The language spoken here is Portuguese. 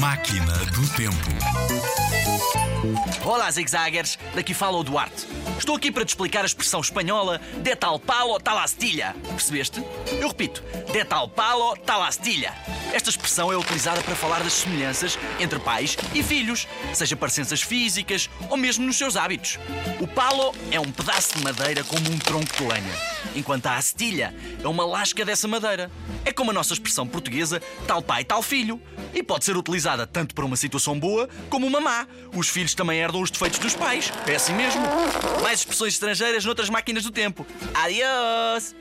Máquina do Tempo. Olá, zigzaggers, daqui fala o Duarte. Estou aqui para te explicar a expressão espanhola de tal palo tal astilha. Percebeste? Eu repito, de tal palo tal astilha. Esta expressão é utilizada para falar das semelhanças entre pais e filhos, seja parecenças físicas ou mesmo nos seus hábitos. O palo é um pedaço de madeira como um tronco de lenha, enquanto a astilha é uma lasca dessa madeira. É como a nossa expressão portuguesa tal pai, tal filho. E pode ser utilizada tanto para uma situação boa como uma má. Os filhos também herdam os defeitos dos pais. É assim mesmo. Mais expressões estrangeiras noutras máquinas do tempo. Adiós!